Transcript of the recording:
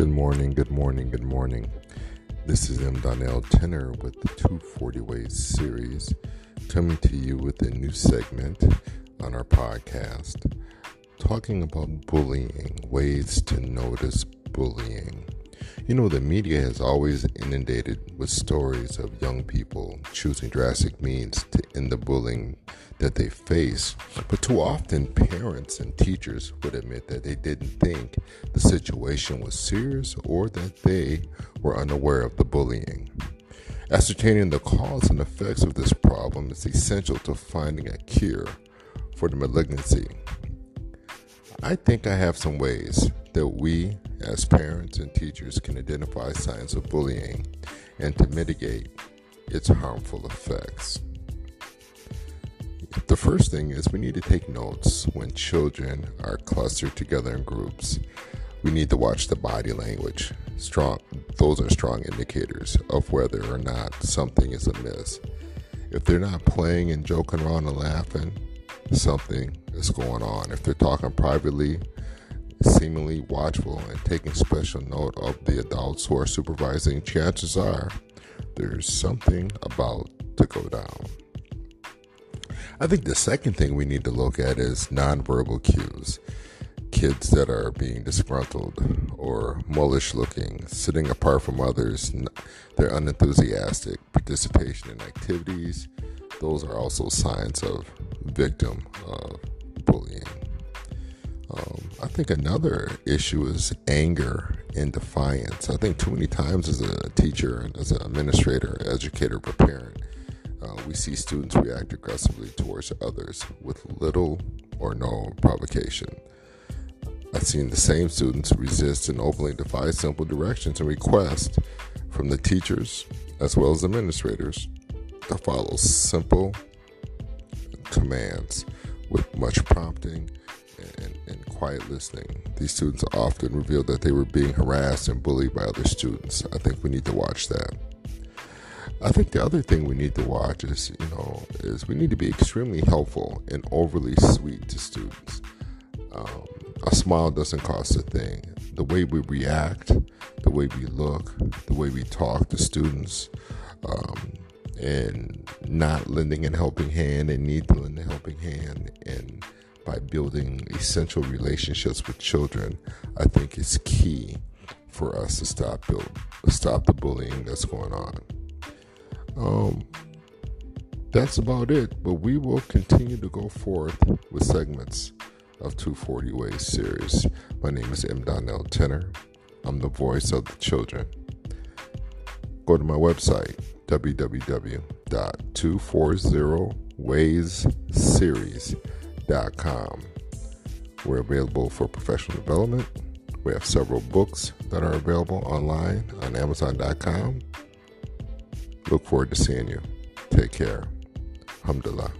Good morning, good morning, good morning. This is M. Donnell Tenor with the 240 Ways series, coming to you with a new segment on our podcast, talking about bullying, ways to notice bullying. You know, the media has always inundated with stories of young people choosing drastic means to end the bullying that they face. But too often, parents and teachers would admit that they didn't think the situation was serious or that they were unaware of the bullying. Ascertaining the cause and effects of this problem is essential to finding a cure for the malignancy. I think I have some ways that we, as parents and teachers, can identify signs of bullying and to mitigate its harmful effects. The first thing is we need to take notes when children are clustered together in groups. We need to watch the body language. Strong those are strong indicators of whether or not something is amiss. If they're not playing and joking around and laughing, something is going on. If they're talking privately, seemingly watchful and taking special note of the adults who are supervising, chances are there's something about to go down. I think the second thing we need to look at is nonverbal cues. Kids that are being disgruntled or mullish looking, sitting apart from others, they're unenthusiastic, participation in activities, those are also signs of victim of bullying. Um, I think another issue is anger and defiance. I think too many times as a teacher, as an administrator, educator, or parent, uh, we see students react aggressively towards others with little or no provocation. I've seen the same students resist and openly defy simple directions and requests from the teachers as well as administrators to follow simple commands with much prompting quiet listening. These students often revealed that they were being harassed and bullied by other students. I think we need to watch that. I think the other thing we need to watch is, you know, is we need to be extremely helpful and overly sweet to students. Um, a smile doesn't cost a thing. The way we react, the way we look, the way we talk to students, um, and not lending a helping hand and need to lend a helping hand and by building essential relationships with children, I think is key for us to stop build, stop the bullying that's going on. Um, that's about it. But we will continue to go forth with segments of 240 Ways series. My name is M. Donnell Tenor. I'm the voice of the children. Go to my website, www.240waysseries.com. We're available for professional development. We have several books that are available online on Amazon.com Look forward to seeing you. Take care. Alhamdulillah.